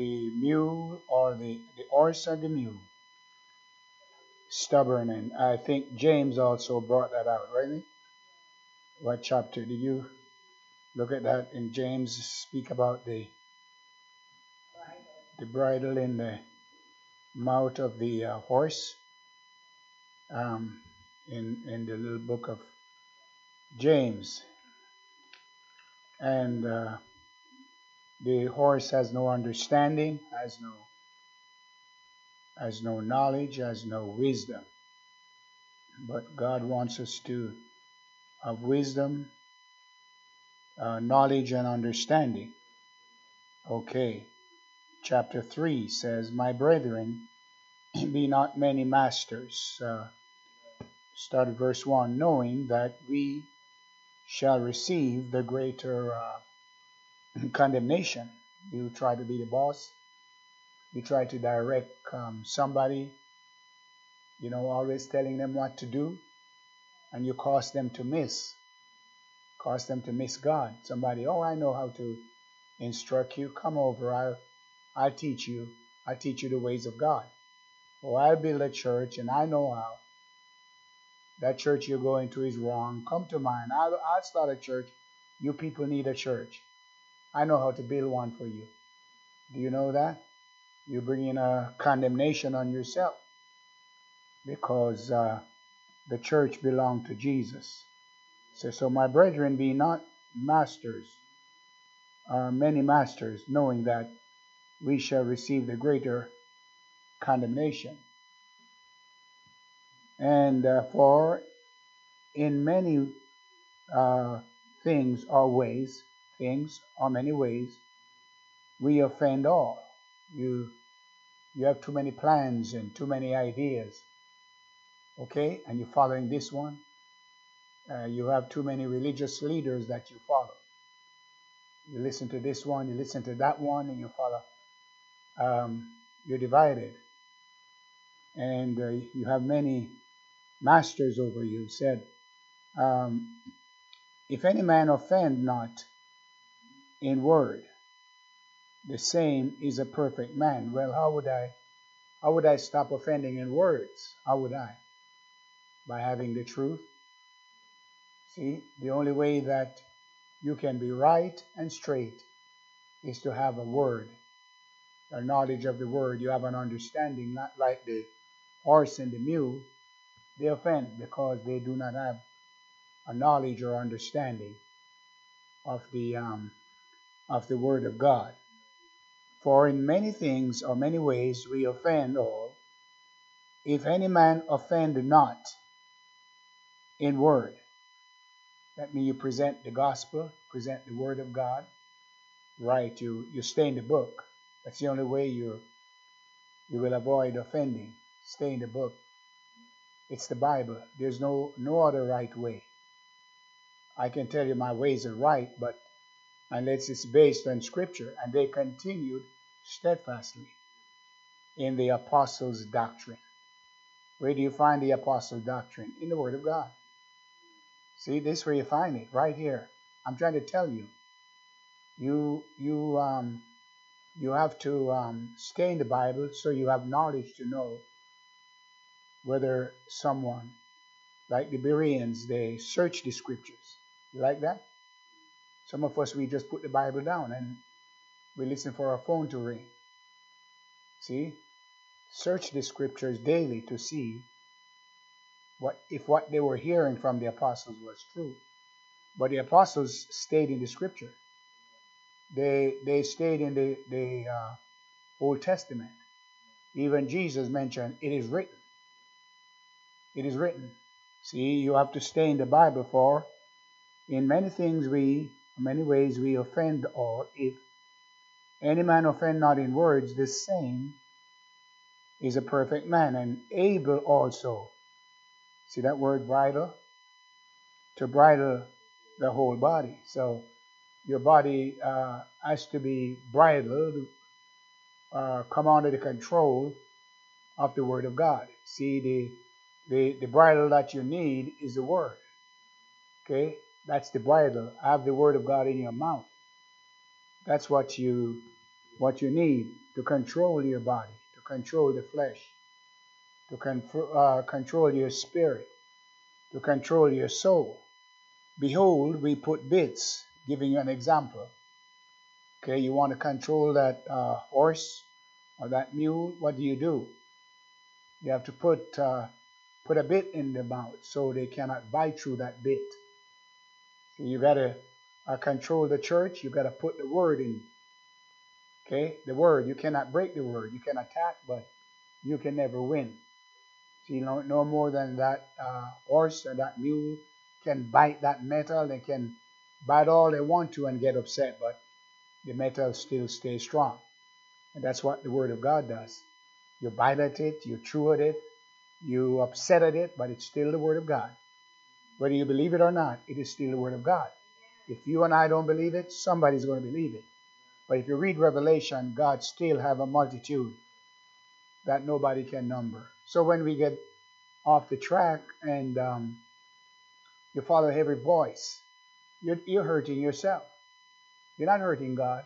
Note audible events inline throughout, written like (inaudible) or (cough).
the mule or the, the horse or the mule. Stubborn, and I think James also brought that out, right? What chapter did you look at that in James? Speak about the the bridle in the mouth of the uh, horse. Um, in in the little book of James, and uh, the horse has no understanding, has no has no knowledge, has no wisdom. But God wants us to have wisdom, uh, knowledge, and understanding. Okay. Chapter 3 says, My brethren, (clears throat) be not many masters. Uh, start at verse 1 knowing that we shall receive the greater uh, (laughs) condemnation. You try to be the boss, you try to direct um, somebody, you know, always telling them what to do, and you cause them to miss, cause them to miss God. Somebody, oh, I know how to instruct you. Come over, I'll, I'll teach you. I'll teach you the ways of God. Oh, I'll build a church, and I know how. That church you're going to is wrong. Come to mine. I'll, I'll start a church. You people need a church. I know how to build one for you. Do you know that? You bring in a condemnation on yourself because uh, the church belonged to Jesus. So, so my brethren, be not masters, uh, many masters, knowing that we shall receive the greater condemnation. And uh, for in many uh, things or ways, things or many ways, we offend all. You you have too many plans and too many ideas. Okay, and you're following this one. Uh, you have too many religious leaders that you follow. You listen to this one, you listen to that one, and you follow. Um, you're divided, and uh, you have many masters over you. Said, um, if any man offend not in word, the same is a perfect man. Well, how would I how would I stop offending in words? How would I? By having the truth. See, the only way that you can be right and straight is to have a word, a knowledge of the word. You have an understanding, not like the horse and the mule. They offend because they do not have a knowledge or understanding of the um, of the word of God. For in many things or many ways we offend all. If any man offend not in word, that means you present the gospel, present the word of God, right? You you stay in the book. That's the only way you you will avoid offending. Stay in the book. It's the Bible. There's no no other right way. I can tell you my ways are right, but unless it's based on scripture. And they continued steadfastly in the apostles' doctrine. Where do you find the apostle doctrine? In the Word of God. See, this is where you find it, right here. I'm trying to tell you. You you um you have to um, stay in the Bible so you have knowledge to know whether someone, like the Bereans, they search the scriptures. You like that? Some of us, we just put the Bible down and we listen for our phone to ring. See? Search the scriptures daily to see what if what they were hearing from the apostles was true. But the apostles stayed in the scripture. They they stayed in the, the uh, Old Testament. Even Jesus mentioned, it is written. It is written. See, you have to stay in the Bible for in many things we many ways we offend all. If any man offend not in words, the same is a perfect man, and able also. See that word bridle? To bridle the whole body. So your body uh, has to be bridled, uh, come under the control of the Word of God. See, the, the, the bridle that you need is the Word. Okay? That's the bridle. Have the word of God in your mouth. That's what you what you need to control your body, to control the flesh, to uh, control your spirit, to control your soul. Behold, we put bits, giving you an example. Okay, you want to control that uh, horse or that mule, what do you do? You have to put uh, put a bit in the mouth so they cannot bite through that bit. You gotta uh, control the church. You gotta put the word in. Okay, the word. You cannot break the word. You can attack, but you can never win. See, no, no more than that uh, horse or that mule can bite that metal. They can bite all they want to and get upset, but the metal still stays strong. And that's what the Word of God does. You bite at it, you chew at it, you upset at it, but it's still the Word of God. Whether you believe it or not, it is still the Word of God. If you and I don't believe it, somebody's going to believe it. But if you read Revelation, God still have a multitude that nobody can number. So when we get off the track and um, you follow every voice, you're, you're hurting yourself. You're not hurting God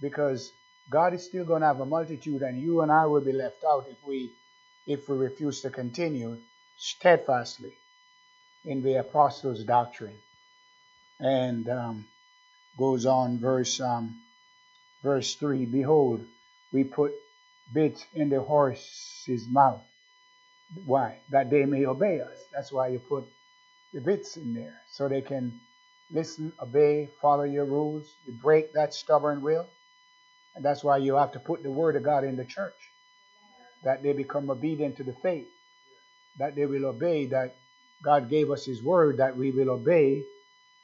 because God is still going to have a multitude, and you and I will be left out if we if we refuse to continue steadfastly in the apostles' doctrine. And um, goes on, verse um, verse three. Behold, we put bits in the horse's mouth. Why? That they may obey us. That's why you put the bits in there, so they can listen, obey, follow your rules. You break that stubborn will. And that's why you have to put the word of God in the church. That they become obedient to the faith. That they will obey, that God gave us his word, that we will obey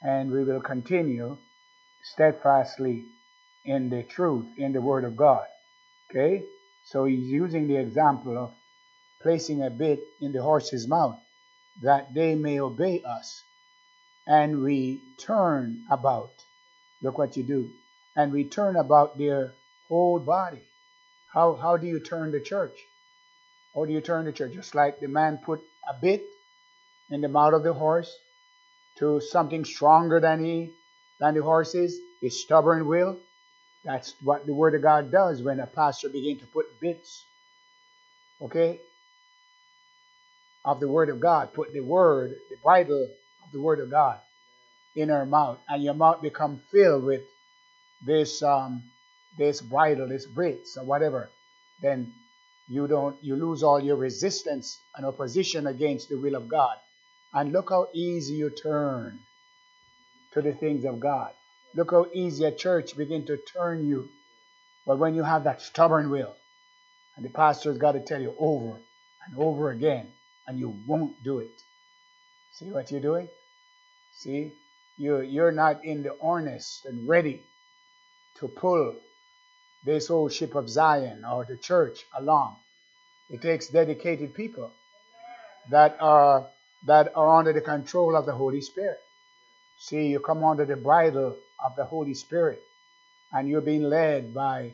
and we will continue steadfastly in the truth, in the word of God. Okay? So he's using the example of placing a bit in the horse's mouth that they may obey us and we turn about. Look what you do. And we turn about their whole body. How, how do you turn the church? How do you turn the church? Just like the man put a bit in the mouth of the horse to something stronger than he than the horse is, his stubborn will. That's what the word of God does when a pastor begins to put bits, okay, of the word of God. Put the word, the bridle of the Word of God in our mouth, and your mouth become filled with this um, this bridle, this bridge, or whatever, then you don't you lose all your resistance and opposition against the will of God. And look how easy you turn to the things of God. Look how easy a church begin to turn you. But when you have that stubborn will, and the pastor's got to tell you over and over again, and you won't do it. See what you're doing? See? You, you're not in the earnest and ready to pull this old ship of Zion or the church along. It takes dedicated people that are that are under the control of the Holy Spirit. See, you come under the bridle of the Holy Spirit, and you're being led by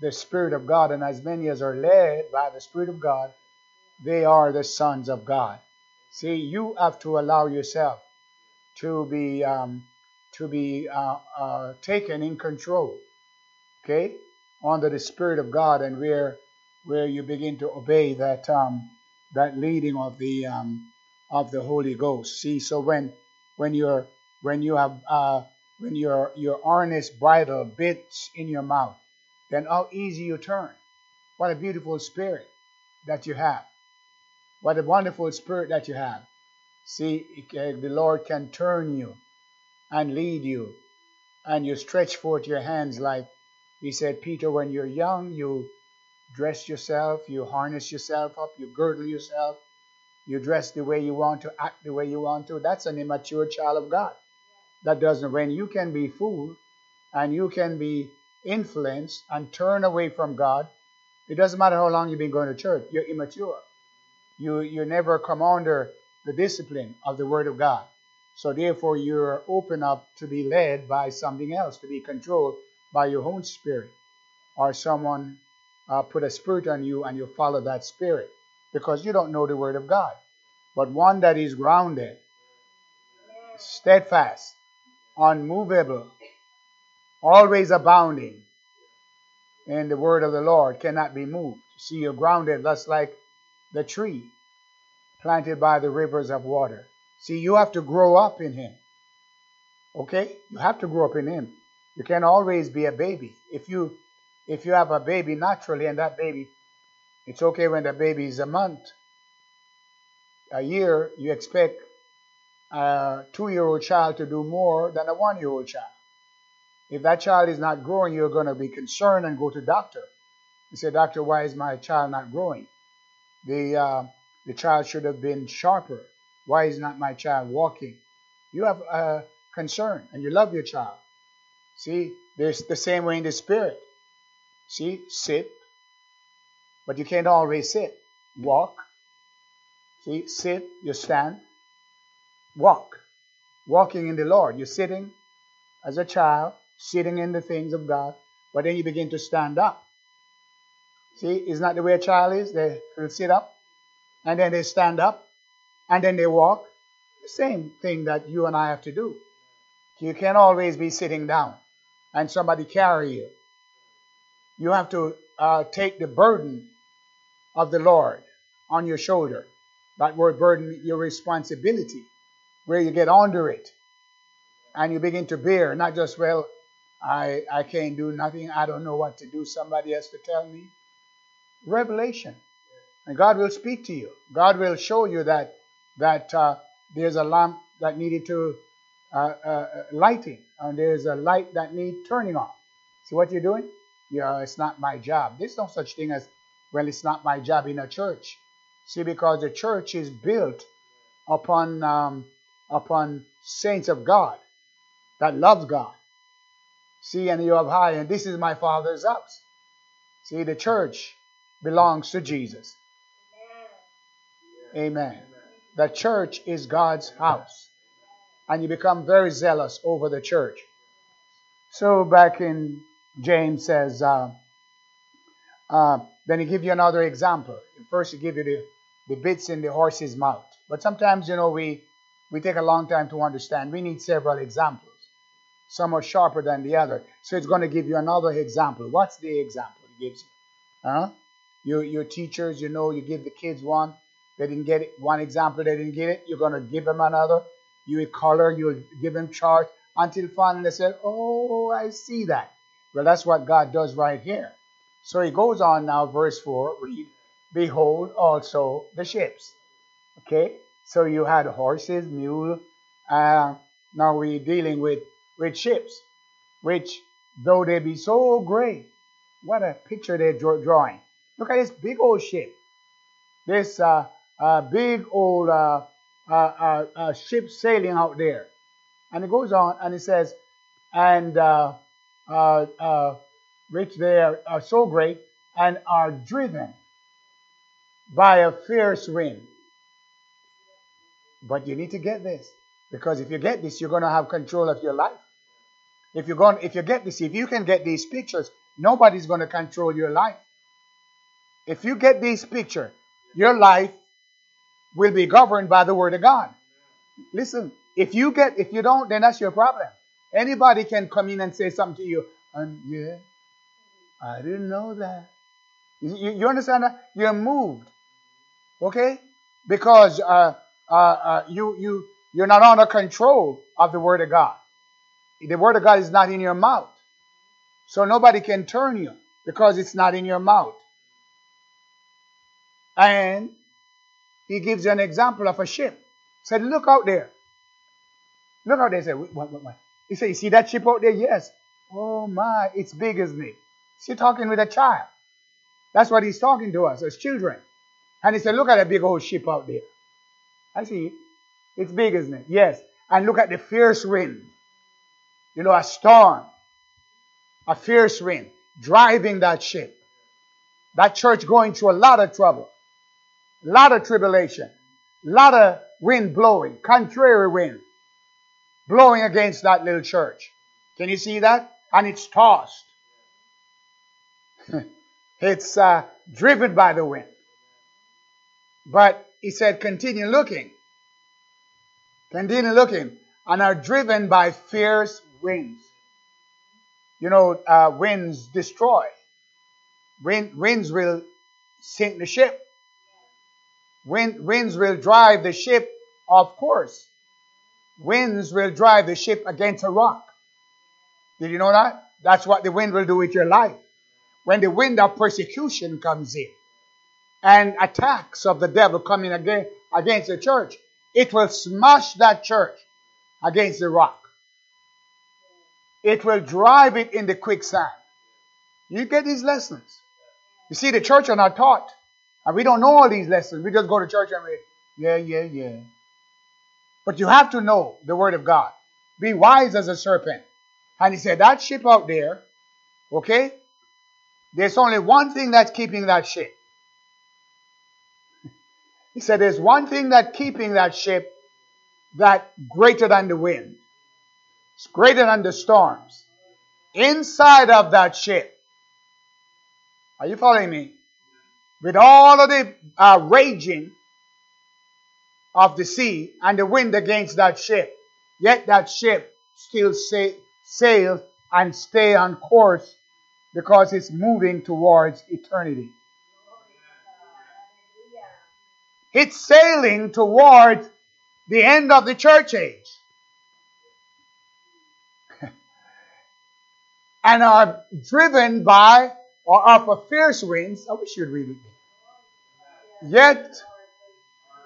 the Spirit of God. And as many as are led by the Spirit of God, they are the sons of God. See, you have to allow yourself to be um, to be uh, uh, taken in control, okay, under the Spirit of God, and where where you begin to obey that um, that leading of the um, of the Holy Ghost. See, so when when you're when you have uh, when your your harness bridle bits in your mouth, then how easy you turn. What a beautiful spirit that you have. What a wonderful spirit that you have. See, the Lord can turn you and lead you, and you stretch forth your hands like He said, Peter, when you're young, you dress yourself, you harness yourself up, you girdle yourself, you dress the way you want to, act the way you want to. That's an immature child of God. That doesn't, when you can be fooled and you can be influenced and turn away from God, it doesn't matter how long you've been going to church, you're immature. You you never come under the discipline of the Word of God. So therefore, you're open up to be led by something else, to be controlled by your own spirit, or someone uh, put a spirit on you and you follow that spirit because you don't know the Word of God. But one that is grounded, steadfast, unmovable, always abounding in the word of the Lord cannot be moved. See, you're grounded just like the tree planted by the rivers of water. See, you have to grow up in Him. Okay? You have to grow up in Him. You can't always be a baby. If you if you have a baby naturally and that baby, it's okay when the baby is a month. A year, you expect a two-year-old child to do more than a one-year-old child. If that child is not growing, you're going to be concerned and go to doctor. You say, doctor, why is my child not growing? The uh, the child should have been sharper. Why is not my child walking? You have a concern and you love your child. See, there's the same way in the spirit. See, sit, but you can't always sit. Walk. See, sit, you stand, walk. Walking in the Lord. You're sitting as a child, sitting in the things of God, but then you begin to stand up. See, isn't that the way a child is? They will sit up, and then they stand up, and then they walk. The same thing that you and I have to do. You can't always be sitting down and somebody carry you. You have to uh, take the burden of the Lord on your shoulder. That word burden, your responsibility, where you get under it and you begin to bear, not just, well, I, I can't do nothing, I don't know what to do, somebody has to tell me. Revelation. And God will speak to you. God will show you that that uh, there's a lamp that needed to uh, uh, lighting, and there's a light that need turning off. See what you're doing? Yeah, it's not my job. There's no such thing as, well, it's not my job in a church. See, because the church is built upon um, upon saints of God that loves God. See, and you have high, and this is my Father's house. See, the church belongs to Jesus. Amen. Amen. The church is God's house. And you become very zealous over the church. So back in James says, uh, uh, then he give you another example. First he give you the, the bits in the horse's mouth. But sometimes, you know, we, we take a long time to understand. We need several examples. Some are sharper than the other. So it's going to give you another example. What's the example it gives you? Huh? Your, your teachers, you know, you give the kids one. They didn't get it. One example, they didn't get it. You're going to give them another. You will color, you'll give them chart until finally they said, Oh, I see that. Well, that's what God does right here. So he goes on now, verse 4, read, Behold also the ships. Okay? So you had horses, mule. Uh, now we're dealing with, with ships, which, though they be so great, what a picture they're drawing. Look at this big old ship. This uh, uh, big old uh, uh, uh, ship sailing out there. And it goes on and it says, and which they are, are so great and are driven by a fierce wind. But you need to get this because if you get this, you're going to have control of your life. If you're going, if you get this, if you can get these pictures, nobody's going to control your life. If you get these pictures, your life will be governed by the word of God. Listen, if you get, if you don't, then that's your problem. Anybody can come in and say something to you, and yeah, I didn't know that. You, you understand that? You're moved, okay? Because uh, uh, uh, you you you're not under control of the word of God. The word of God is not in your mouth, so nobody can turn you because it's not in your mouth. And he gives you an example of a ship. He said, look out there. Look out there. He said? He said, you see that ship out there? Yes. Oh my, it's big, isn't it? He's talking with a child. That's what he's talking to us as children. And he said, look at that big old ship out there. I see it. It's big, isn't it? Yes. And look at the fierce wind. You know, a storm. A fierce wind driving that ship. That church going through a lot of trouble a lot of tribulation, a lot of wind blowing, contrary wind blowing against that little church. Can you see that? And it's tossed. (laughs) it's uh, driven by the wind. But he said, continue looking. Continue looking. And are driven by fierce winds. You know, uh, winds destroy. Wind, winds will sink the ship. Wind, winds will drive the ship off course. Winds will drive the ship against a rock. Did you know that? That's what the wind will do with your life. When the wind of persecution comes in and attacks of the devil coming again against the church, it will smash that church against the rock. It will drive it in the quicksand. You get these lessons. You see, the church are not taught. And we don't know all these lessons. We just go to church and we, yeah, yeah, yeah. But you have to know the word of God. Be wise as a serpent. And he said, that ship out there, okay, there's only one thing that's keeping that ship. (laughs) He said, there's one thing that's keeping that ship that greater than the wind. It's greater than the storms. Inside of that ship. Are you following me? With all of the uh, raging of the sea and the wind against that ship, yet that ship still say, sail and stay on course because it's moving towards eternity. It's sailing towards the end of the church age. (laughs) and are driven by or up a fierce winds. I wish you'd read it. Yet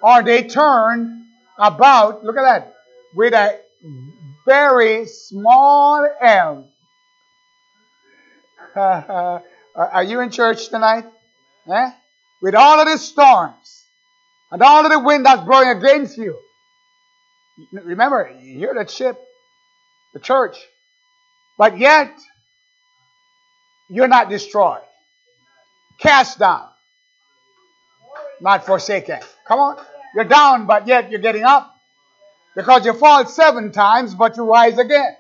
are they turned about, look at that, with a very small helm. (laughs) are you in church tonight? Eh? With all of the storms and all of the wind that's blowing against you. Remember, you're the ship, the church. But yet, you're not destroyed. Cast down. Not forsaken. Come on. You're down, but yet you're getting up. Because you fall seven times, but you rise again.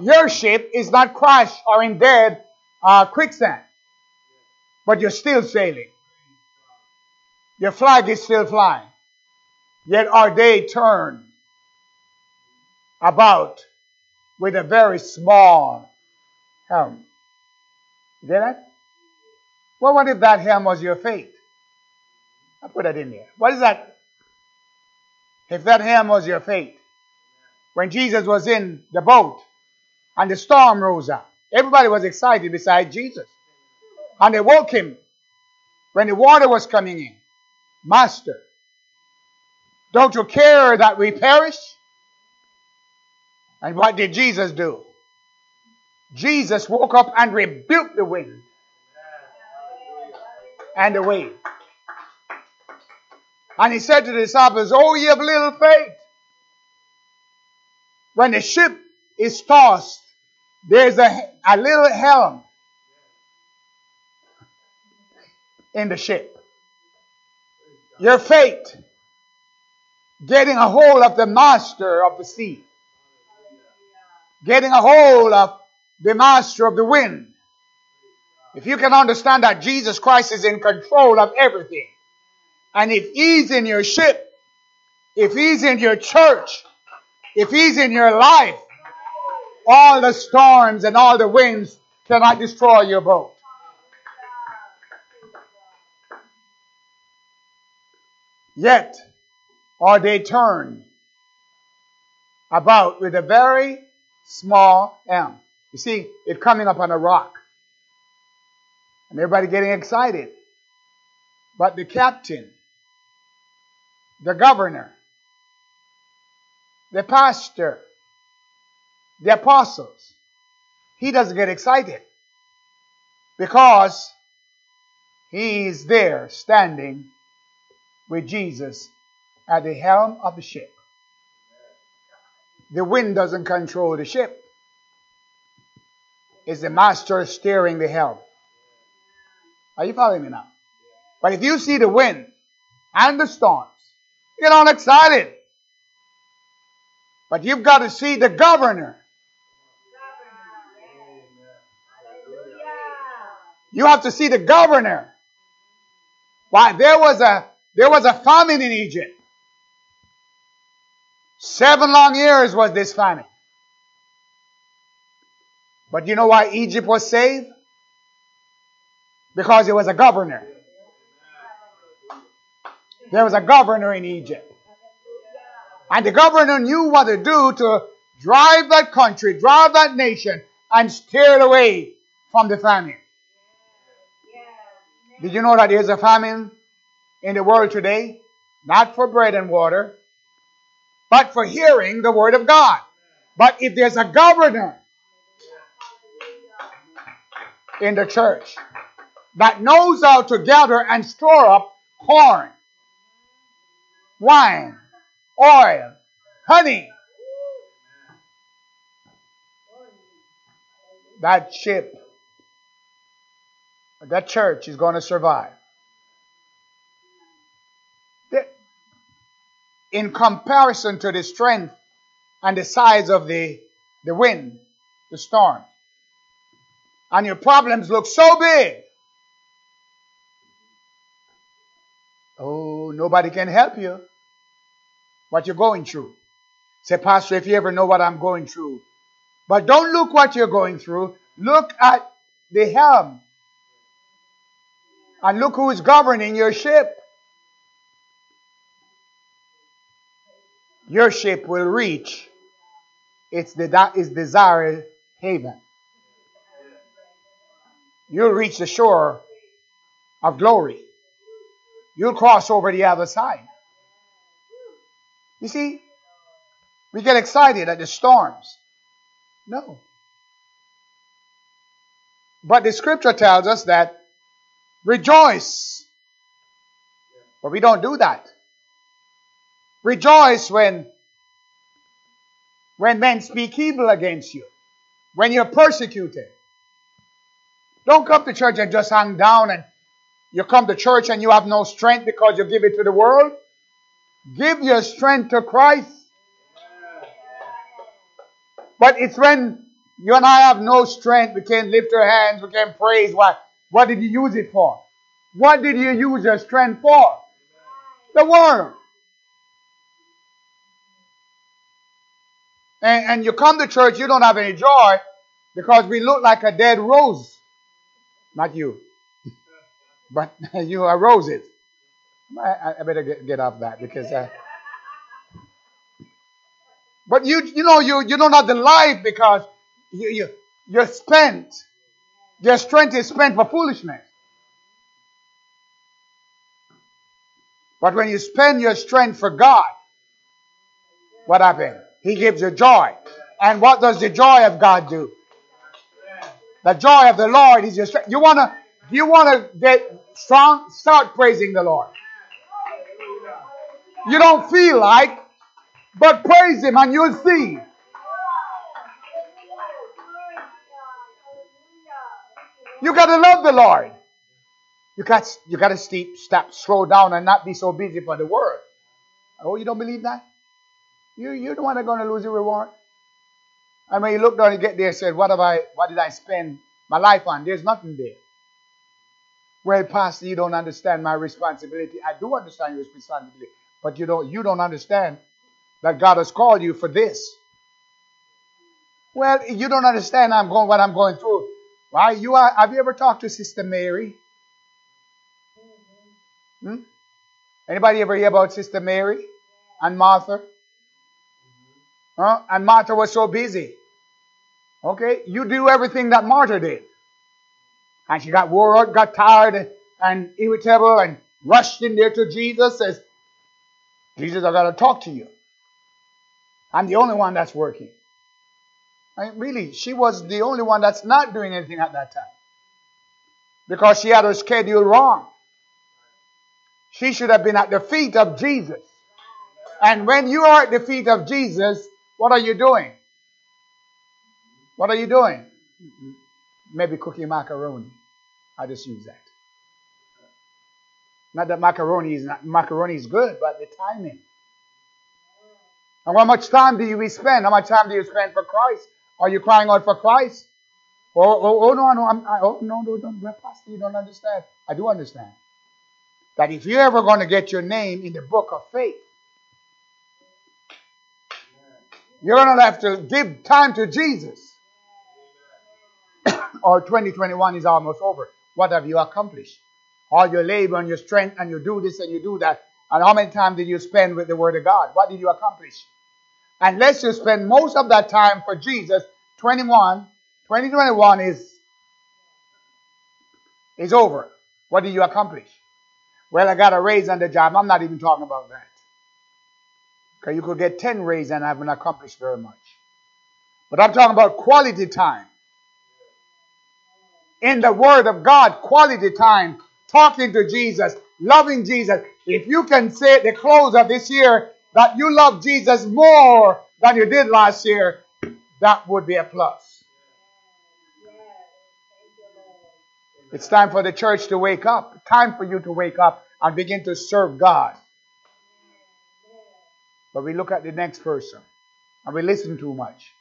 Your ship is not crushed or in dead uh, quicksand. But you're still sailing. Your flag is still flying. Yet are they turned about with a very small helm. You get that? Well, what if that helm was your fate? I put that in there. What is that? If that helm was your fate, when Jesus was in the boat and the storm rose up, everybody was excited beside Jesus. And they woke him when the water was coming in. Master, don't you care that we perish? And what did Jesus do? Jesus woke up and rebuked the wind and the wave. And he said to the disciples, Oh, ye of little faith. When the ship is tossed, there's a, a little helm in the ship. Your faith getting a hold of the master of the sea, getting a hold of the master of the wind. If you can understand that Jesus Christ is in control of everything, and if He's in your ship, if He's in your church, if He's in your life, all the storms and all the winds cannot destroy your boat. Yet are they turned about with a very small M. You see, it coming up on a rock. And everybody getting excited. But the captain, the governor, the pastor, the apostles, he doesn't get excited because he's there standing with Jesus at the helm of the ship. The wind doesn't control the ship. It's the master steering the helm. Are you following me now? But if you see the wind and the storms, you get all excited. But you've got to see the governor. You have to see the governor. Why, there was a there was a famine in Egypt. Seven long years was this famine. But you know why Egypt was saved? Because he was a governor. There was a governor in Egypt. And the governor knew what to do to drive that country, drive that nation, and steer it away from the famine. Did you know that there's a famine in the world today? Not for bread and water, but for hearing the word of God. But if there's a governor in the church that knows how to gather and store up corn, wine, oil, honey, that ship, that church is going to survive. In comparison to the strength and the size of the, the wind, the storm, and your problems look so big. Oh, nobody can help you. What you're going through. Say, Pastor, if you ever know what I'm going through. But don't look what you're going through. Look at the helm. And look who is governing your ship. Your ship will reach its, its desired haven. You'll reach the shore of glory. You'll cross over the other side. You see, we get excited at the storms. No. But the scripture tells us that rejoice. But we don't do that. Rejoice when when men speak evil against you, when you're persecuted. Don't come to church and just hang down and you come to church and you have no strength because you give it to the world. Give your strength to Christ. But it's when you and I have no strength, we can't lift our hands, we can't praise. What, what did you use it for? What did you use your strength for? The world. And, and you come to church, you don't have any joy because we look like a dead rose. Not you. (laughs) But (laughs) you are roses. I, I better get, get off that because. Uh, but you, you know, you, you don't have the life because you, you, you're spent. Your strength is spent for foolishness. But when you spend your strength for God, what happens? He gives you joy. And what does the joy of God do? The joy of the Lord is your strength. You wanna, you wanna get strong? Start praising the Lord. You don't feel like, but praise Him and you'll see. You gotta love the Lord. You got you gotta stop, stop, slow down, and not be so busy for the world. Oh, you don't believe that? You you the one that's gonna lose your reward. And when you look down and get there, and said, What have I what did I spend my life on? There's nothing there. Well, Pastor, you don't understand my responsibility. I do understand your responsibility, but you don't you don't understand that God has called you for this. Well, you don't understand I'm going what I'm going through. Why? You are have you ever talked to Sister Mary? Hmm? Anybody ever hear about Sister Mary and Martha? Huh? And Martha was so busy. Okay, you do everything that Martha did. And she got wore out, got tired and irritable and rushed in there to Jesus, says, Jesus, I got to talk to you. I'm the only one that's working. I mean, really, she was the only one that's not doing anything at that time. Because she had her schedule wrong. She should have been at the feet of Jesus. And when you are at the feet of Jesus, what are you doing? What are you doing? maybe cooking macaroni. I just use that. Not that macaroni is not macaroni is good, but the timing. And how much time do you spend? How much time do you spend for Christ? Are you crying out for Christ? Oh, oh, oh no, no, I'm, I, oh no, no, don't, Pastor, you don't understand. I do understand that if you're ever going to get your name in the book of faith, you're going to have to give time to Jesus (coughs) or 2021 is almost over. What have you accomplished? All your labor and your strength, and you do this and you do that. And how many time did you spend with the Word of God? What did you accomplish? Unless you spend most of that time for Jesus, 21, 2021 is, is over. What did you accomplish? Well, I got a raise on the job. I'm not even talking about that. Because you could get 10 raises and I haven't accomplished very much. But I'm talking about quality time. In the Word of God, quality time, talking to Jesus, loving Jesus. If you can say at the close of this year that you love Jesus more than you did last year, that would be a plus. It's time for the church to wake up. Time for you to wake up and begin to serve God. But we look at the next person and we listen too much.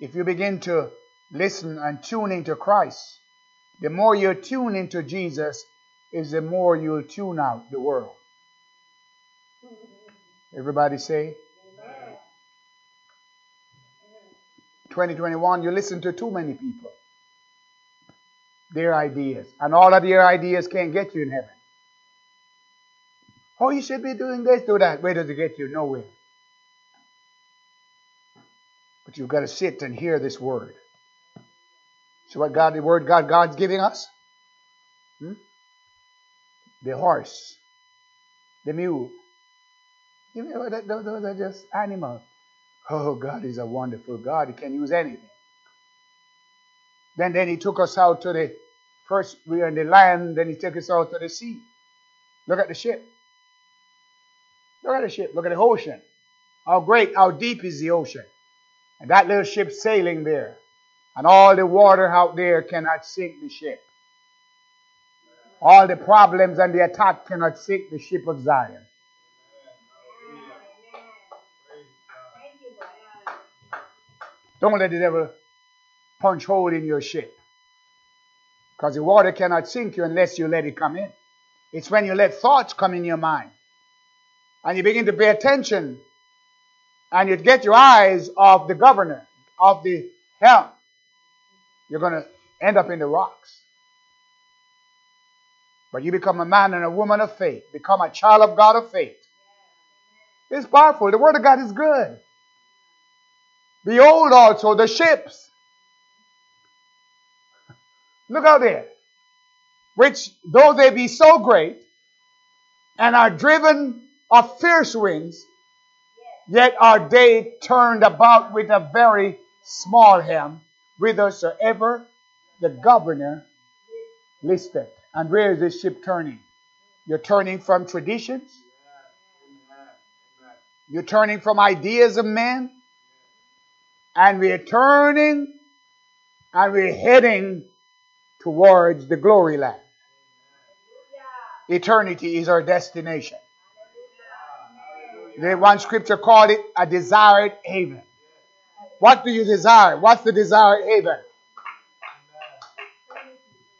If you begin to listen and tune into Christ, the more you tune into Jesus, is the more you'll tune out the world. Everybody say? 2021, you listen to too many people. Their ideas. And all of their ideas can't get you in heaven. Oh, you should be doing this, do that. Where does it get you? Nowhere. But you've got to sit and hear this word. See what God, the word God, God's giving us? Hmm? The horse, the mule. You know, those are just animals. Oh, God is a wonderful God. He can use anything. Then, then He took us out to the first we were in the land, then He took us out to the sea. Look at the ship. Look at the ship. Look at the ocean. How great, how deep is the ocean? And that little ship sailing there. And all the water out there cannot sink the ship. All the problems and the attack cannot sink the ship of Zion. Don't let the devil punch hole in your ship. Because the water cannot sink you unless you let it come in. It's when you let thoughts come in your mind and you begin to pay attention and you get your eyes off the governor, of the helm, you're going to end up in the rocks. But you become a man and a woman of faith, become a child of God of faith. It's powerful. The Word of God is good. Behold also the ships. Look out there. Which, though they be so great and are driven of fierce winds, yet are they turned about with a very small helm, whithersoever the governor listeth. And where is this ship turning? You're turning from traditions. You're turning from ideas of men. And we're turning and we're heading towards the glory land. Eternity is our destination. The one scripture called it a desired haven. What do you desire? What's the desired haven?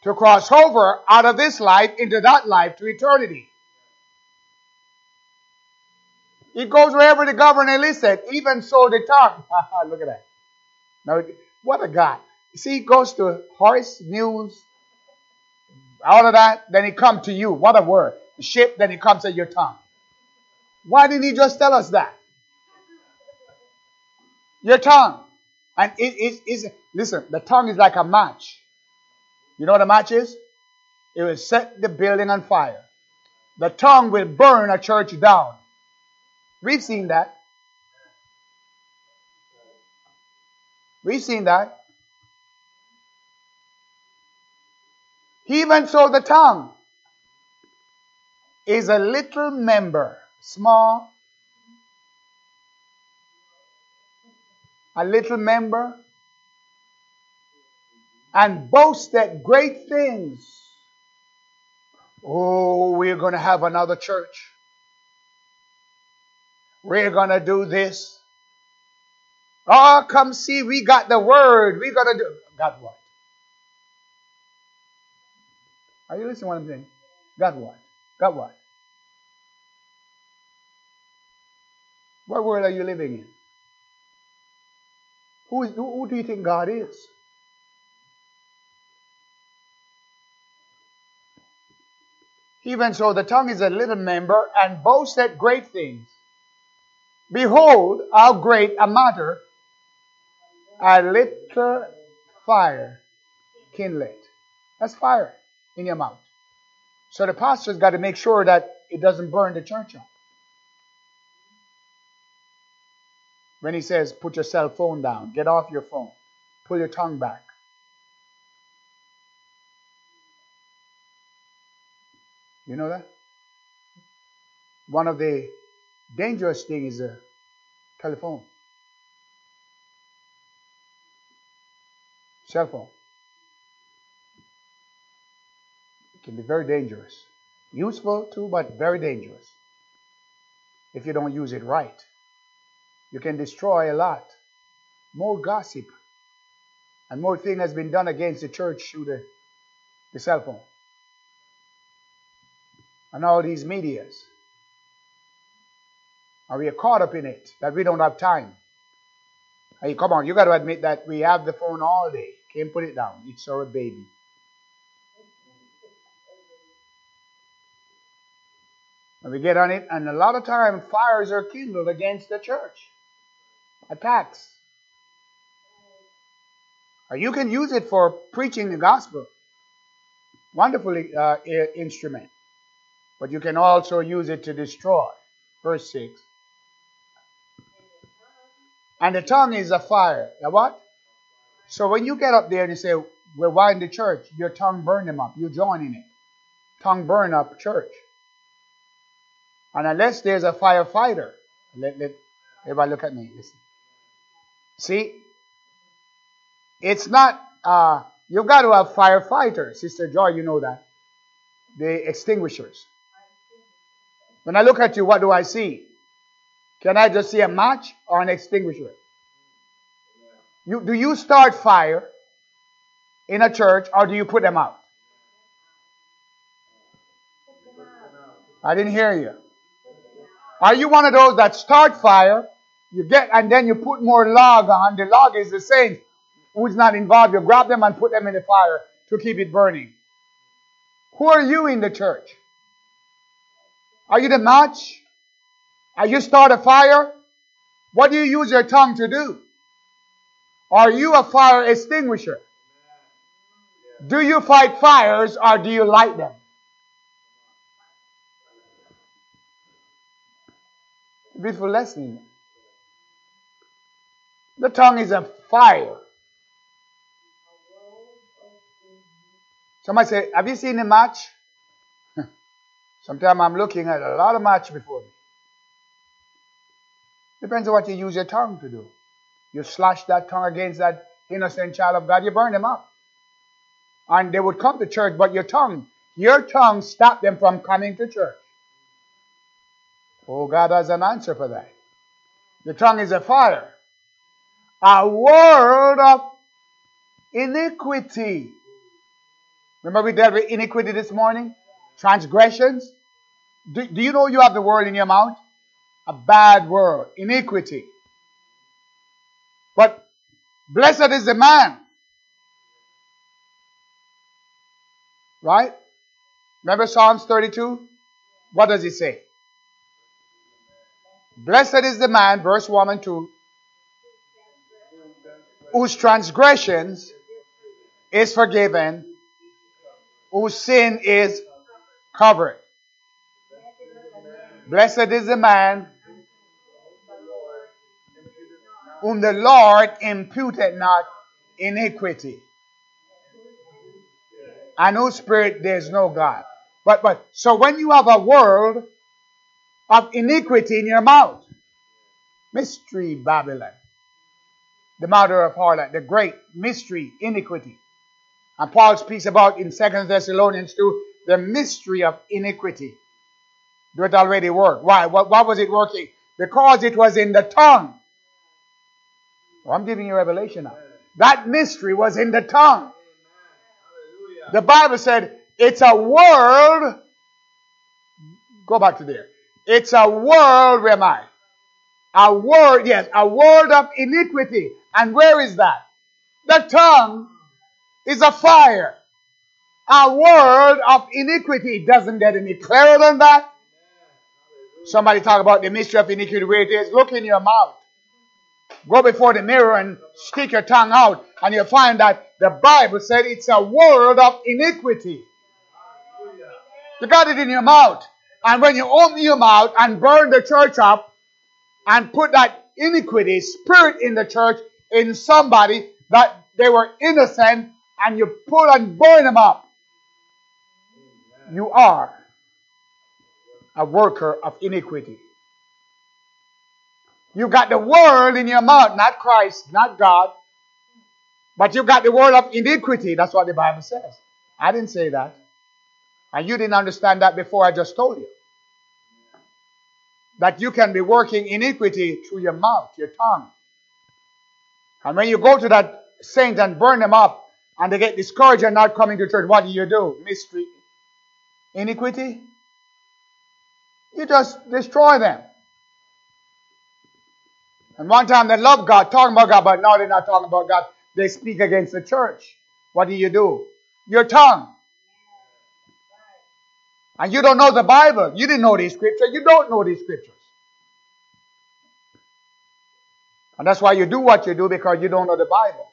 To cross over out of this life into that life to eternity. It goes wherever the governor listed, even so the tongue. (laughs) Look at that. Now, what a God. See, it goes to horse, mules, all of that, then it comes to you. What a word. The ship, then it comes to your tongue. Why didn't he just tell us that? Your tongue. And it is, is listen, the tongue is like a match. You know what a match is? It will set the building on fire. The tongue will burn a church down. We've seen that. We've seen that. Even so, the tongue is a little member small, a little member, and boasted great things. Oh, we're going to have another church. We're going to do this. Oh, come see, we got the word. We're going to do. Got what? Are you listening to what I'm saying? Got what? Got what? What world are you living in? Who, is, who, who do you think God is? Even so, the tongue is a little member and boasts at great things. Behold, how great a matter a little fire kindled. That's fire in your mouth. So the pastor's got to make sure that it doesn't burn the church up. When he says, put your cell phone down, get off your phone, pull your tongue back. You know that? One of the dangerous things is a telephone. Cell phone. It can be very dangerous. Useful too, but very dangerous. If you don't use it right. You can destroy a lot. More gossip. And more thing has been done against the church through the, the cell phone and all these medias. And we are caught up in it that we don't have time. Hey, come on, you got to admit that we have the phone all day. Can't put it down. It's our baby. And we get on it, and a lot of time fires are kindled against the church. Attacks. Or you can use it for preaching the gospel. Wonderful uh, instrument. But you can also use it to destroy. Verse 6. And the tongue is a fire. What? So when you get up there and you say, We're why the church? Your tongue burn them up. You join in it. Tongue burn up church. And unless there's a firefighter, let, let everybody look at me. Listen. See, it's not, uh, you've got to have firefighters. Sister Joy, you know that. The extinguishers. When I look at you, what do I see? Can I just see a match or an extinguisher? You, do you start fire in a church or do you put them out? I didn't hear you. Are you one of those that start fire, you get, and then you put more log on? The log is the same. Who's not involved? You grab them and put them in the fire to keep it burning. Who are you in the church? Are you the match? Are you start a fire? What do you use your tongue to do? Are you a fire extinguisher? Do you fight fires or do you light them? Beautiful lesson. The tongue is a fire. Somebody say, Have you seen a match? (laughs) Sometimes I'm looking at a lot of match before me. Depends on what you use your tongue to do. You slash that tongue against that innocent child of God, you burn them up. And they would come to church, but your tongue, your tongue stopped them from coming to church. Oh, God has an answer for that. The tongue is a fire. A world of iniquity. Remember we dealt with iniquity this morning? transgressions. Do, do you know you have the word in your mouth? A bad word, iniquity. But blessed is the man. Right? Remember Psalms 32? What does it say? Blessed is the man, verse 1 and 2, whose transgressions is forgiven, whose sin is covered. Blessed is the man whom the Lord imputed not iniquity, I know spirit there is no God. But but so when you have a world of iniquity in your mouth, mystery Babylon, the mother of harlot, the great mystery iniquity. And Paul speaks about in Second Thessalonians 2 the mystery of iniquity. Do it already work. Why? What, what was it working? Because it was in the tongue. Well, I'm giving you revelation now. That mystery was in the tongue. The Bible said it's a world. Go back to there. It's a world, where am I? A world, yes, a world of iniquity. And where is that? The tongue is a fire. a world of iniquity. Doesn't get any clearer than that. Somebody talk about the mystery of iniquity where it is. Look in your mouth. Go before the mirror and stick your tongue out, and you'll find that the Bible said it's a word of iniquity. You got it in your mouth. And when you open your mouth and burn the church up and put that iniquity spirit in the church in somebody that they were innocent and you pull and burn them up, you are a worker of iniquity. You got the word in your mouth, not Christ, not God. But you got the word of iniquity. That's what the Bible says. I didn't say that. And you didn't understand that before I just told you. That you can be working iniquity through your mouth, your tongue. And when you go to that saint and burn them up, and they get discouraged and not coming to church, what do you do? Mystery. Iniquity? You just destroy them. And one time they love God, talking about God, but now they're not talking about God. They speak against the church. What do you do? Your tongue. And you don't know the Bible. You didn't know these scriptures. You don't know these scriptures. And that's why you do what you do because you don't know the Bible.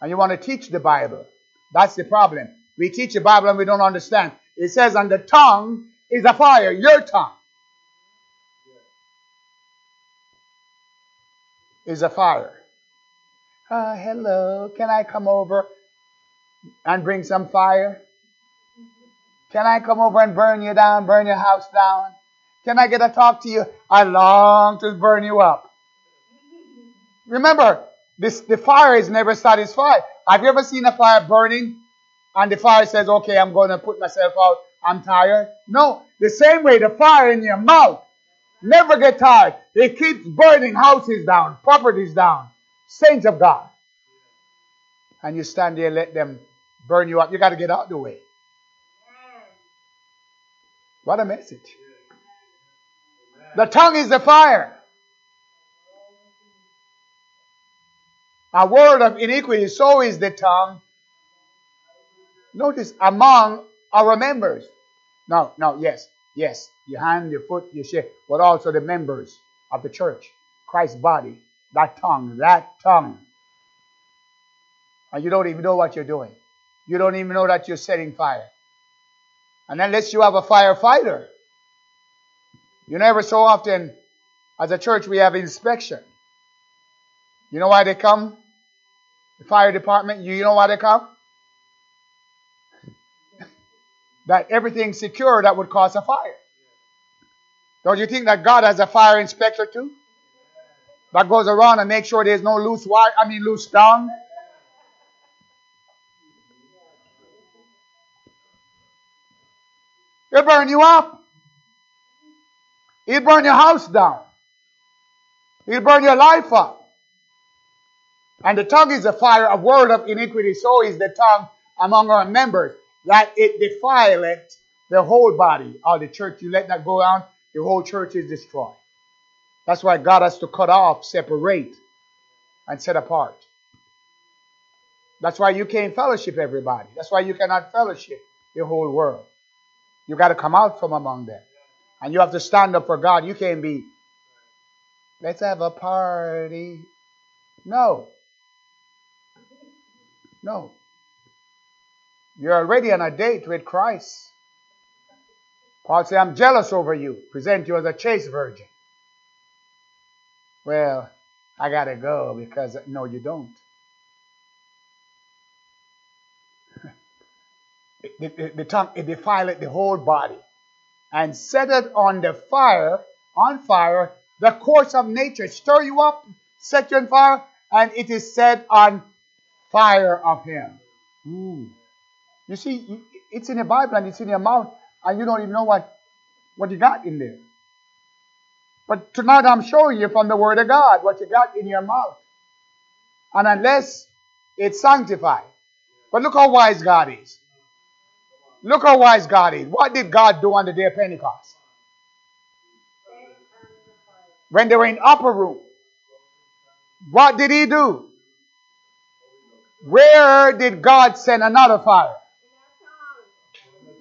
And you want to teach the Bible. That's the problem. We teach the Bible and we don't understand. It says, and the tongue is a fire, your tongue. Is a fire. Uh, hello, can I come over and bring some fire? Can I come over and burn you down, burn your house down? Can I get a talk to you? I long to burn you up. Remember, this the fire is never satisfied. Have you ever seen a fire burning and the fire says, "Okay, I'm going to put myself out. I'm tired." No, the same way the fire in your mouth Never get tired. It keeps burning houses down, properties down. Saints of God. And you stand there let them burn you up. You got to get out of the way. What a message. The tongue is the fire. A word of iniquity, so is the tongue. Notice among our members. No, no, yes, yes your hand, your foot, your share, but also the members of the church, Christ's body, that tongue, that tongue. And you don't even know what you're doing. You don't even know that you're setting fire. And unless you have a firefighter, you never so often, as a church, we have inspection. You know why they come? The fire department, you know why they come? That everything's secure that would cause a fire. Don't you think that God has a fire inspector too? That goes around and makes sure there's no loose wire, I mean loose stone. He'll burn you up. He'll burn your house down. He'll burn your life up. And the tongue is a fire, a word of iniquity. So is the tongue among our members, that it defileth the whole body or the church. You let that go on, the whole church is destroyed. That's why God has to cut off, separate, and set apart. That's why you can't fellowship everybody. That's why you cannot fellowship the whole world. You got to come out from among them. And you have to stand up for God. You can't be, let's have a party. No. No. You're already on a date with Christ. Paul said, I'm jealous over you. Present you as a chaste virgin. Well, I got to go because, no, you don't. (laughs) the, the, the tongue, it defileth the whole body and set it on the fire, on fire, the course of nature. Stir you up, set you on fire, and it is set on fire of him. Ooh. You see, it's in the Bible and it's in your mouth and you don't even know what, what you got in there. But tonight I'm showing you from the Word of God what you got in your mouth. And unless it's sanctified. But look how wise God is. Look how wise God is. What did God do on the day of Pentecost? When they were in upper room, what did he do? Where did God send another fire?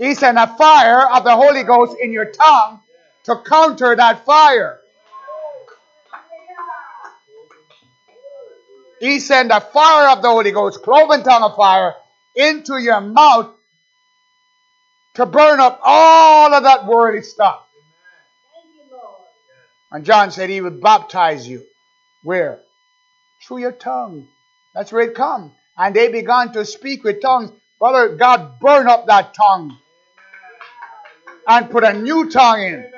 He sent a fire of the Holy Ghost in your tongue to counter that fire. He sent the fire of the Holy Ghost, cloven tongue of fire, into your mouth to burn up all of that worldly stuff. And John said he would baptize you. Where? Through your tongue. That's where it comes. And they began to speak with tongues. Brother, God burn up that tongue and put a new tongue in.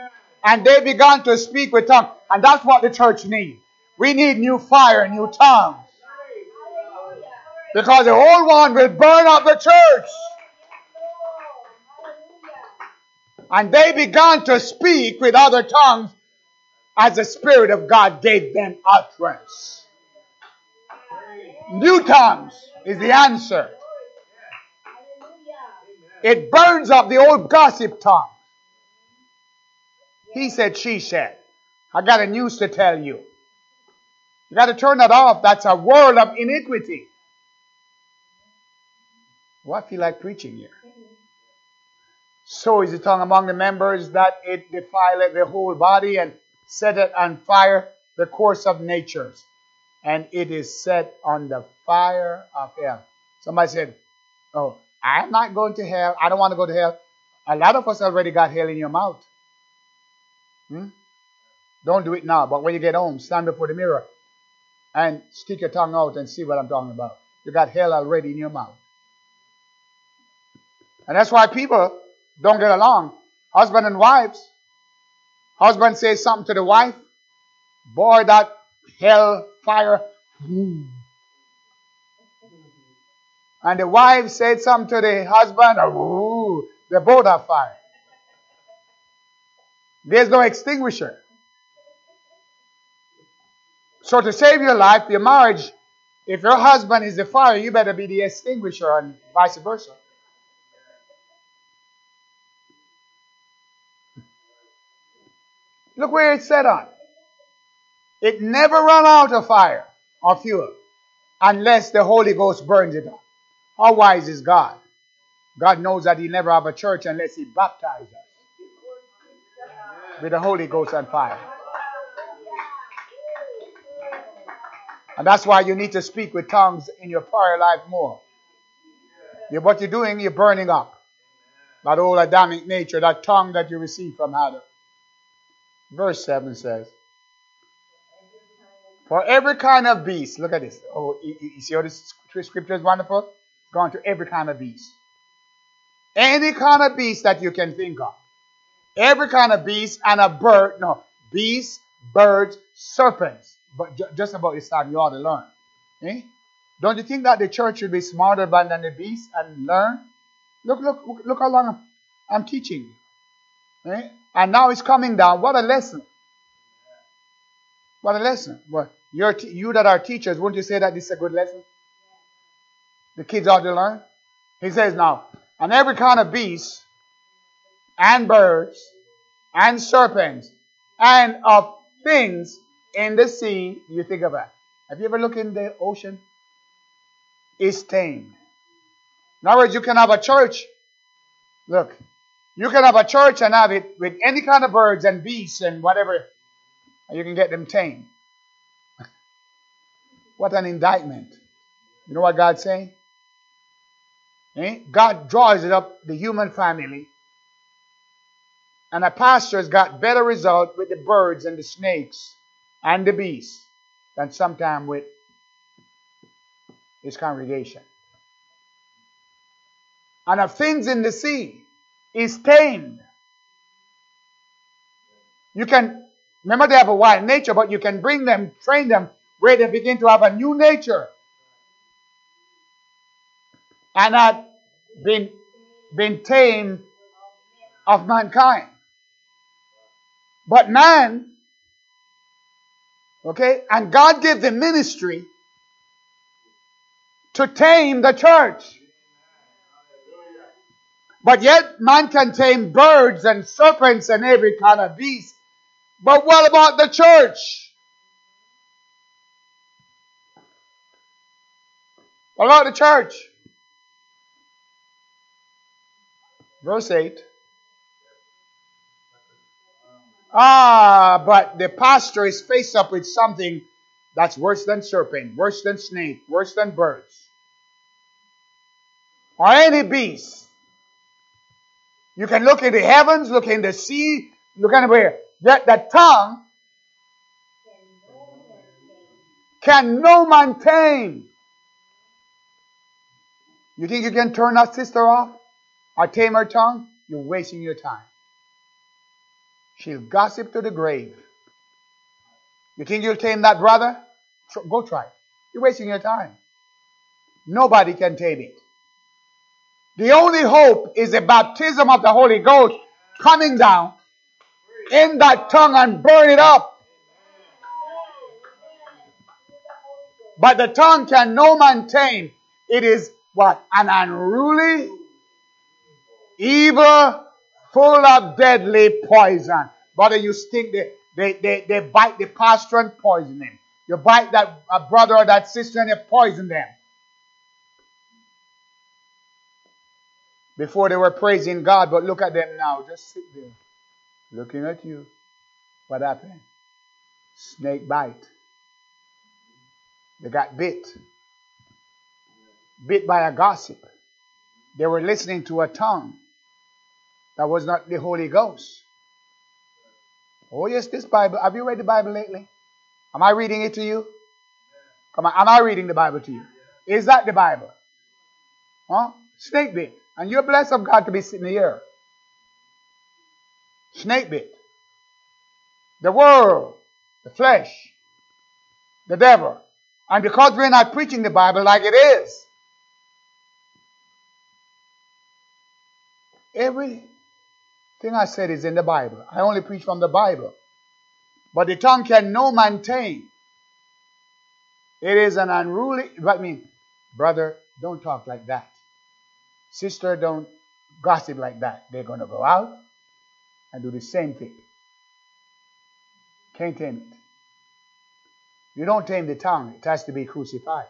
And they began to speak with tongues. And that's what the church needs. We need new fire, new tongues. Because the old one will burn up the church. And they began to speak with other tongues as the Spirit of God gave them utterance. New tongues is the answer. It burns up the old gossip tongue. He said, she said. I got a news to tell you. You got to turn that off. That's a world of iniquity. Well, I feel like preaching here. So is the tongue among the members that it defileth the whole body and setteth on fire the course of natures, and it is set on the fire of hell. Somebody said, Oh, I'm not going to hell. I don't want to go to hell. A lot of us already got hell in your mouth. Hmm? Don't do it now, but when you get home, stand before the mirror and stick your tongue out and see what I'm talking about. You got hell already in your mouth. And that's why people don't get along. Husband and wives. Husband says something to the wife. Boy, that hell fire. And the wife said something to the husband. Ooh, they both have fire. There's no extinguisher. So to save your life, your marriage, if your husband is the fire, you better be the extinguisher and vice versa. Look where it's set on. It never run out of fire or fuel unless the Holy Ghost burns it up. How wise is God? God knows that He never have a church unless He baptizes us with the Holy Ghost and fire. And that's why you need to speak with tongues in your prayer life more. What you're doing, you're burning up that old Adamic nature, that tongue that you received from Adam. Verse 7 says, For every kind of beast, look at this. Oh, you, see how this scripture is wonderful? It's gone to every kind of beast. Any kind of beast that you can think of. Every kind of beast and a bird. No, beasts, birds, serpents. But ju- just about this time, you ought to learn. Eh? Don't you think that the church should be smarter than the beast and learn? Look, look, look how long I'm, teaching. Eh? And now it's coming down. What a lesson. What a lesson. Well, you're t- you that are teachers, wouldn't you say that this is a good lesson? The kids ought to learn. He says now, and every kind of beast, and birds, and serpents, and of things in the sea, you think about. Have you ever looked in the ocean? Is tamed. In other words, you can have a church. Look, you can have a church and have it with any kind of birds and beasts and whatever, and you can get them tamed. (laughs) what an indictment. You know what God's saying? Eh? God draws it up the human family. And a pastor has got better result with the birds and the snakes and the beasts than sometime with his congregation. And of things in the sea is tamed. You can, remember they have a wild nature, but you can bring them, train them, where they begin to have a new nature. And not been, been tamed of mankind. But man, okay, and God gave the ministry to tame the church. But yet man can tame birds and serpents and every kind of beast. But what about the church? What about the church? Verse 8. Ah, but the pastor is faced up with something that's worse than serpent, worse than snake, worse than birds, or any beast. You can look in the heavens, look in the sea, look anywhere. Yet the tongue can no man tame. You think you can turn that sister off or tame her tongue? You're wasting your time. She'll gossip to the grave. You think you'll tame that brother? Go try. You're wasting your time. Nobody can tame it. The only hope is the baptism of the Holy Ghost coming down in that tongue and burn it up. But the tongue can no man tame. It is what? An unruly, evil, full of deadly poison. Brother, you stink, they, they, they, they bite the pastor and poison him. You bite that brother or that sister and you poison them. Before they were praising God, but look at them now. Just sit there. Looking at you. What happened? Snake bite. They got bit. Bit by a gossip. They were listening to a tongue that was not the Holy Ghost. Oh, yes, this Bible. Have you read the Bible lately? Am I reading it to you? Come on, am I reading the Bible to you? Is that the Bible? Huh? Snake bit. And you're blessed of God to be sitting here. Snake bit. The world, the flesh, the devil. And because we're not preaching the Bible like it is, every thing I said is in the Bible. I only preach from the Bible. But the tongue can no man tame. It is an unruly, but I mean, brother, don't talk like that. Sister, don't gossip like that. They're going to go out and do the same thing. Can't tame it. You don't tame the tongue, it has to be crucified.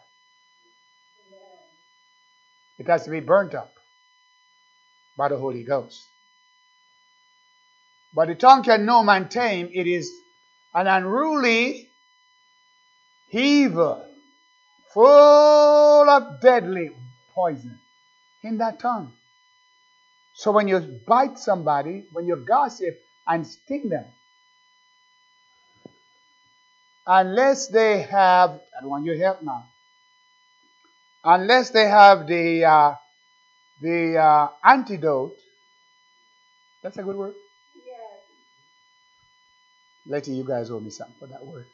It has to be burnt up by the Holy Ghost. But the tongue can no man tame. It is an unruly, evil, full of deadly poison in that tongue. So when you bite somebody, when you gossip and sting them, unless they have, I don't want your help now, unless they have the uh, the uh, antidote, that's a good word. Letty, you guys owe me something for that word.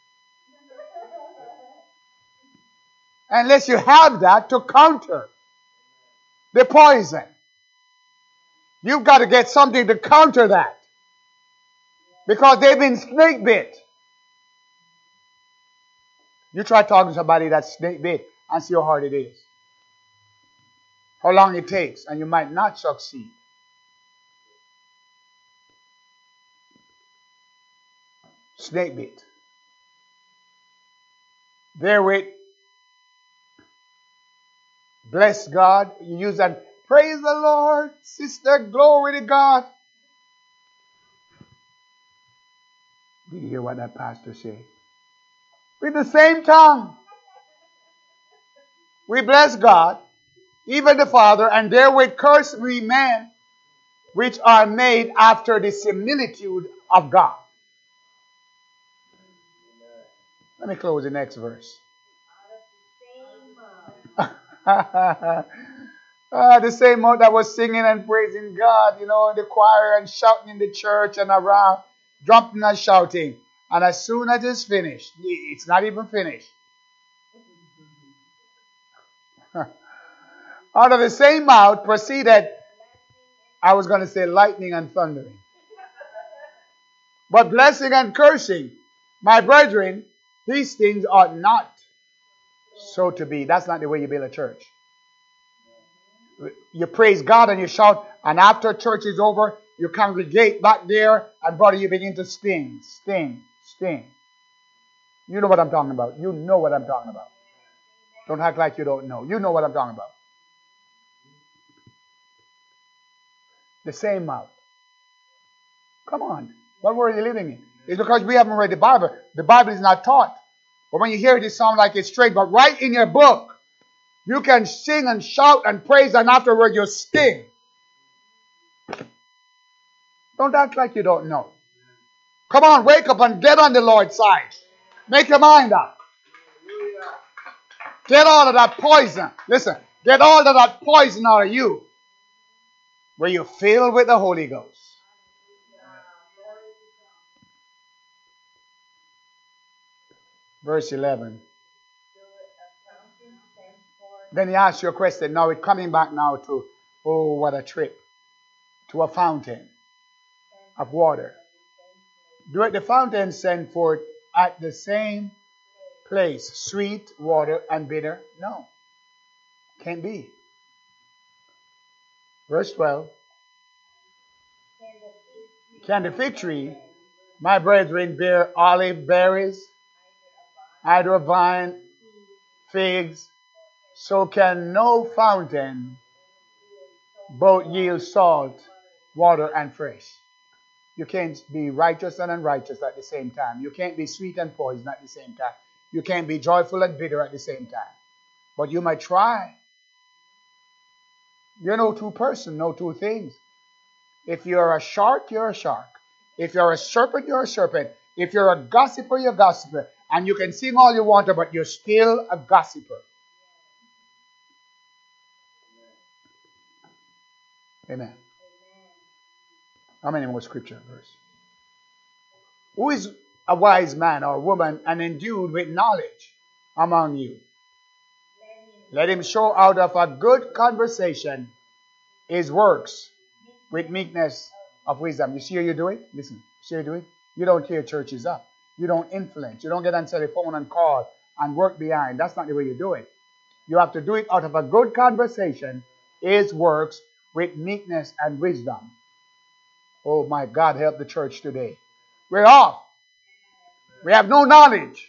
Unless you have that to counter the poison. You've got to get something to counter that. Because they've been snake bit. You try talking to somebody that's snake bit and see how hard it is. How long it takes, and you might not succeed. Snake bit. Therewith, bless God. You use that. Praise the Lord, sister. Glory to God. Did you hear what that pastor said? With the same tongue. We bless God, even the Father, and therewith curse we men which are made after the similitude of God. Let me close the next verse. uh, (laughs) the same mouth that was singing and praising God, you know, in the choir and shouting in the church and around, jumping and shouting. And as soon as it's finished, it's not even finished. (laughs) Out of the same mouth proceeded, I was going to say lightning and thundering. But blessing and cursing, my brethren, these things are not so to be. That's not the way you build a church. You praise God and you shout, and after church is over, you congregate back there, and brother, you begin to sting, sting, sting. You know what I'm talking about. You know what I'm talking about. Don't act like you don't know. You know what I'm talking about. The same mouth. Come on. What world are you living in? It's because we haven't read the Bible. The Bible is not taught. But when you hear it, it sounds like it's straight. But right in your book, you can sing and shout and praise, and afterward you sting. Don't act like you don't know. Come on, wake up and get on the Lord's side. Make your mind up. Get all of that poison. Listen, get all of that poison out of you. Where you're filled with the Holy Ghost. Verse 11. Then he asks you a question. Now it's coming back now to, oh, what a trip. To a fountain of water. Do the fountain send forth at the same place sweet water and bitter? No. Can't be. Verse 12. Can the fig tree, my brethren, bear olive berries, either vine, figs? So can no fountain both yield salt, water, and fresh. You can't be righteous and unrighteous at the same time. You can't be sweet and poison at the same time. You can't be joyful and bitter at the same time. But you might try. You're no two person, no two things. If you're a shark, you're a shark. If you're a serpent, you're a serpent. If you're a gossiper, you're a gossiper. And you can sing all you want, but you're still a gossiper. Amen. How many more scripture verse? Who is a wise man or woman and endued with knowledge among you? Let him show out of a good conversation his works with meekness of wisdom. You see how you do it? Listen, see how you do it? You don't tear churches up. You don't influence. You don't get on the phone and call and work behind. That's not the way you do it. You have to do it out of a good conversation, his works with meekness and wisdom. Oh my God, help the church today. We're off. We have no knowledge.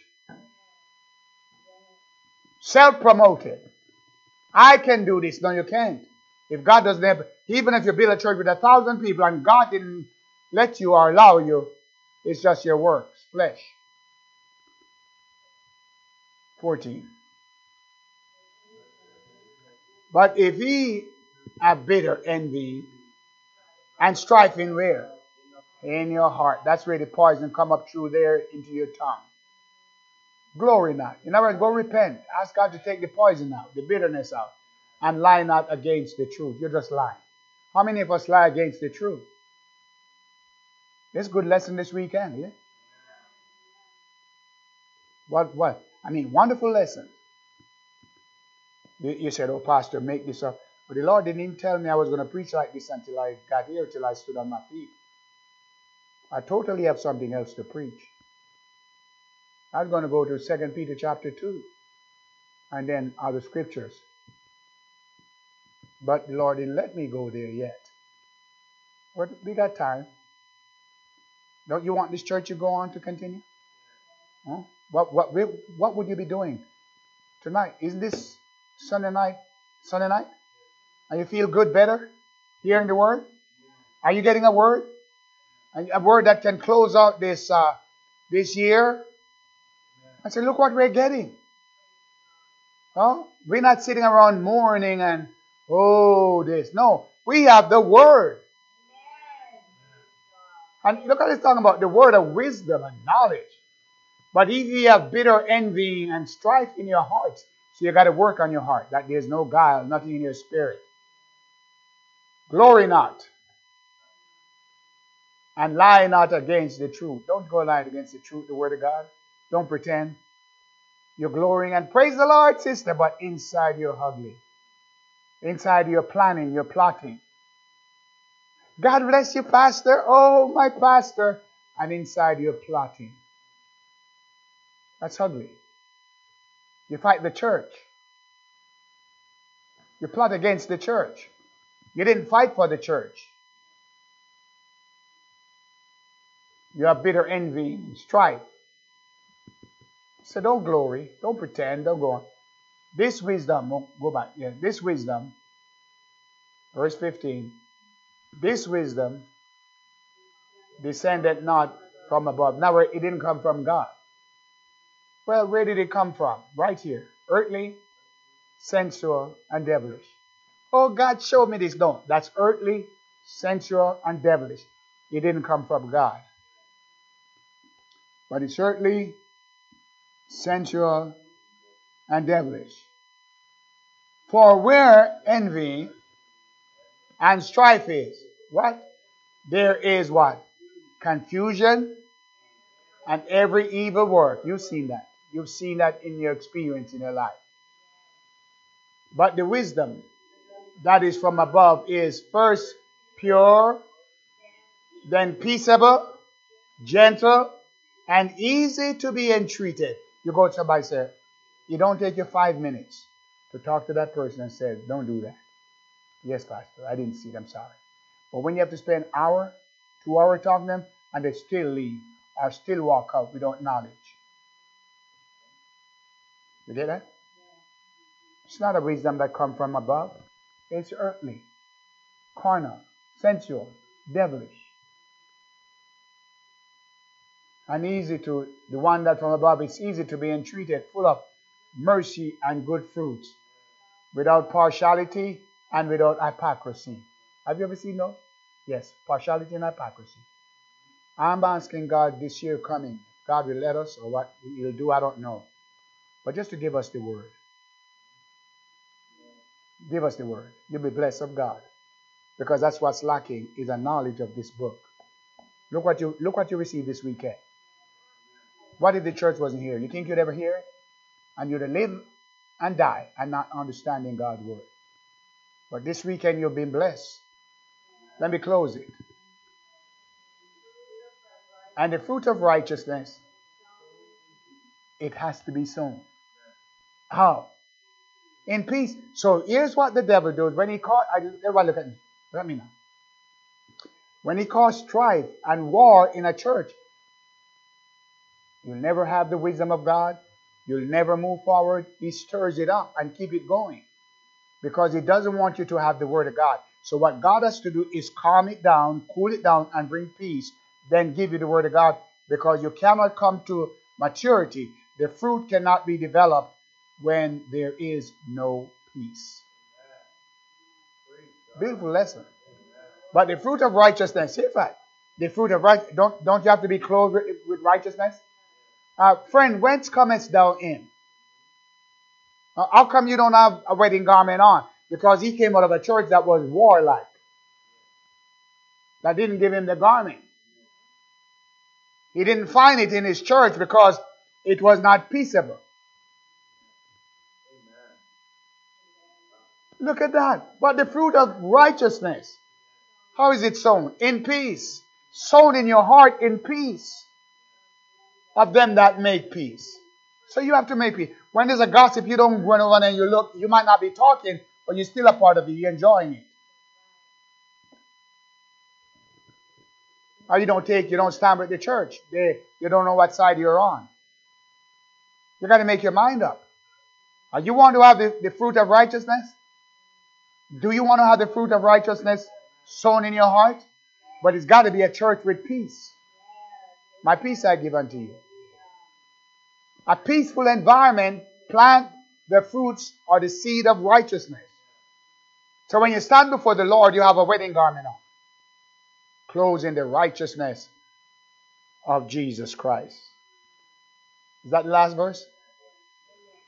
Self promoted. I can do this. No, you can't. If God doesn't have, even if you build a church with a thousand people and God didn't let you or allow you, it's just your works, flesh. 14. But if he have bitter envy and strife in where? In your heart. That's where the poison come up through there into your tongue. Glory not. In other words, go repent. Ask God to take the poison out, the bitterness out, and lie not against the truth. You're just lying. How many of us lie against the truth? It's a good lesson this weekend, yeah? What, what? I mean, wonderful lesson. You, you said, oh, Pastor, make this up. But the Lord didn't even tell me I was going to preach like this until I got here, till I stood on my feet. I totally have something else to preach. I'm going to go to 2 Peter chapter 2 and then other scriptures. But the Lord didn't let me go there yet. But we got time. Don't you want this church to go on to continue? Huh? What, what, what would you be doing tonight? Isn't this Sunday night? Sunday night? And you feel good, better? Hearing the word? Are you getting a word? A word that can close out this uh, this year? I said, look what we're getting. Huh? We're not sitting around mourning and, oh, this. No, we have the word. And look at this talking about the word of wisdom and knowledge. But if you have bitter envy and strife in your hearts, so you got to work on your heart that there's no guile, nothing in your spirit. Glory not. And lie not against the truth. Don't go lying against the truth, the word of God. Don't pretend. You're glorying and praise the Lord, sister, but inside you're ugly. Inside you're planning, you're plotting. God bless you, Pastor. Oh, my Pastor. And inside you're plotting. That's ugly. You fight the church. You plot against the church. You didn't fight for the church. You have bitter envy and strife. So don't glory, don't pretend, don't go on. This wisdom, go back, yeah, this wisdom, verse 15, This wisdom descended not from above. Now, it didn't come from God. Well, where did it come from? Right here. Earthly, sensual, and devilish. Oh, God showed me this. No, that's earthly, sensual, and devilish. It didn't come from God. But it's earthly, sensual, and devilish. For where envy and strife is, what? There is what? Confusion and every evil work. You've seen that. You've seen that in your experience in your life. But the wisdom that is from above is first pure, then peaceable, gentle, and easy to be entreated. You go to somebody say, you don't take your five minutes to talk to that person and say, don't do that. Yes, Pastor, I didn't see it, I'm sorry. But when you have to spend an hour, two hours talking to them, and they still leave or still walk out without knowledge. You get that? It's not a wisdom that comes from above. It's earthly, carnal, sensual, devilish. And easy to, the one that from above is easy to be entreated, full of mercy and good fruits, without partiality and without hypocrisy. Have you ever seen those? Yes, partiality and hypocrisy. I'm asking God this year coming, God will let us or what He'll do, I don't know. But just to give us the word. Give us the word. You'll be blessed of God. Because that's what's lacking is a knowledge of this book. Look what you look what you received this weekend. What if the church wasn't here? You think you'd ever hear it? And you'd live and die and not understanding God's word. But this weekend you've been blessed. Let me close it. And the fruit of righteousness, it has to be sown. How? In peace. So here's what the devil does. When he caught, everybody look at me. Let me know. When he caused strife and war in a church, you'll never have the wisdom of God. You'll never move forward. He stirs it up and keep it going. Because he doesn't want you to have the word of God. So what God has to do is calm it down, cool it down, and bring peace. Then give you the word of God. Because you cannot come to maturity. The fruit cannot be developed when there is no peace. Beautiful lesson. But the fruit of righteousness, that? The fruit of right don't don't you have to be clothed with, with righteousness? Uh, friend, whence comest thou in? Uh, how come you don't have a wedding garment on? Because he came out of a church that was warlike. That didn't give him the garment. He didn't find it in his church because it was not peaceable. Look at that. But the fruit of righteousness, how is it sown? In peace. Sown in your heart in peace of them that make peace. So you have to make peace. When there's a gossip, you don't run over and you look. You might not be talking, but you're still a part of it. You're enjoying it. Or you don't take, you don't stand with the church. They, you don't know what side you're on. You got to make your mind up. Are you want to have the, the fruit of righteousness? Do you want to have the fruit of righteousness sown in your heart? But it's got to be a church with peace. My peace I give unto you. A peaceful environment plant the fruits or the seed of righteousness. So when you stand before the Lord, you have a wedding garment on, clothed in the righteousness of Jesus Christ. Is that the last verse?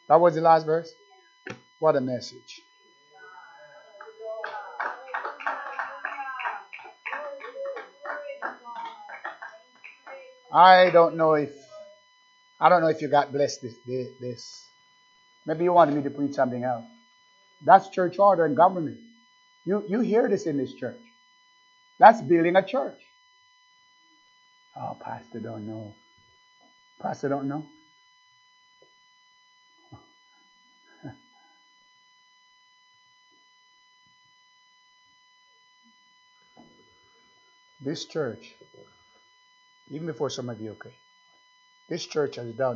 That was the last verse? What a message. I don't know if I don't know if you got blessed this, this. Maybe you wanted me to preach something else. That's church order and government. You you hear this in this church. That's building a church. Oh, pastor don't know. Pastor don't know. (laughs) this church even before some of you, okay? This church has done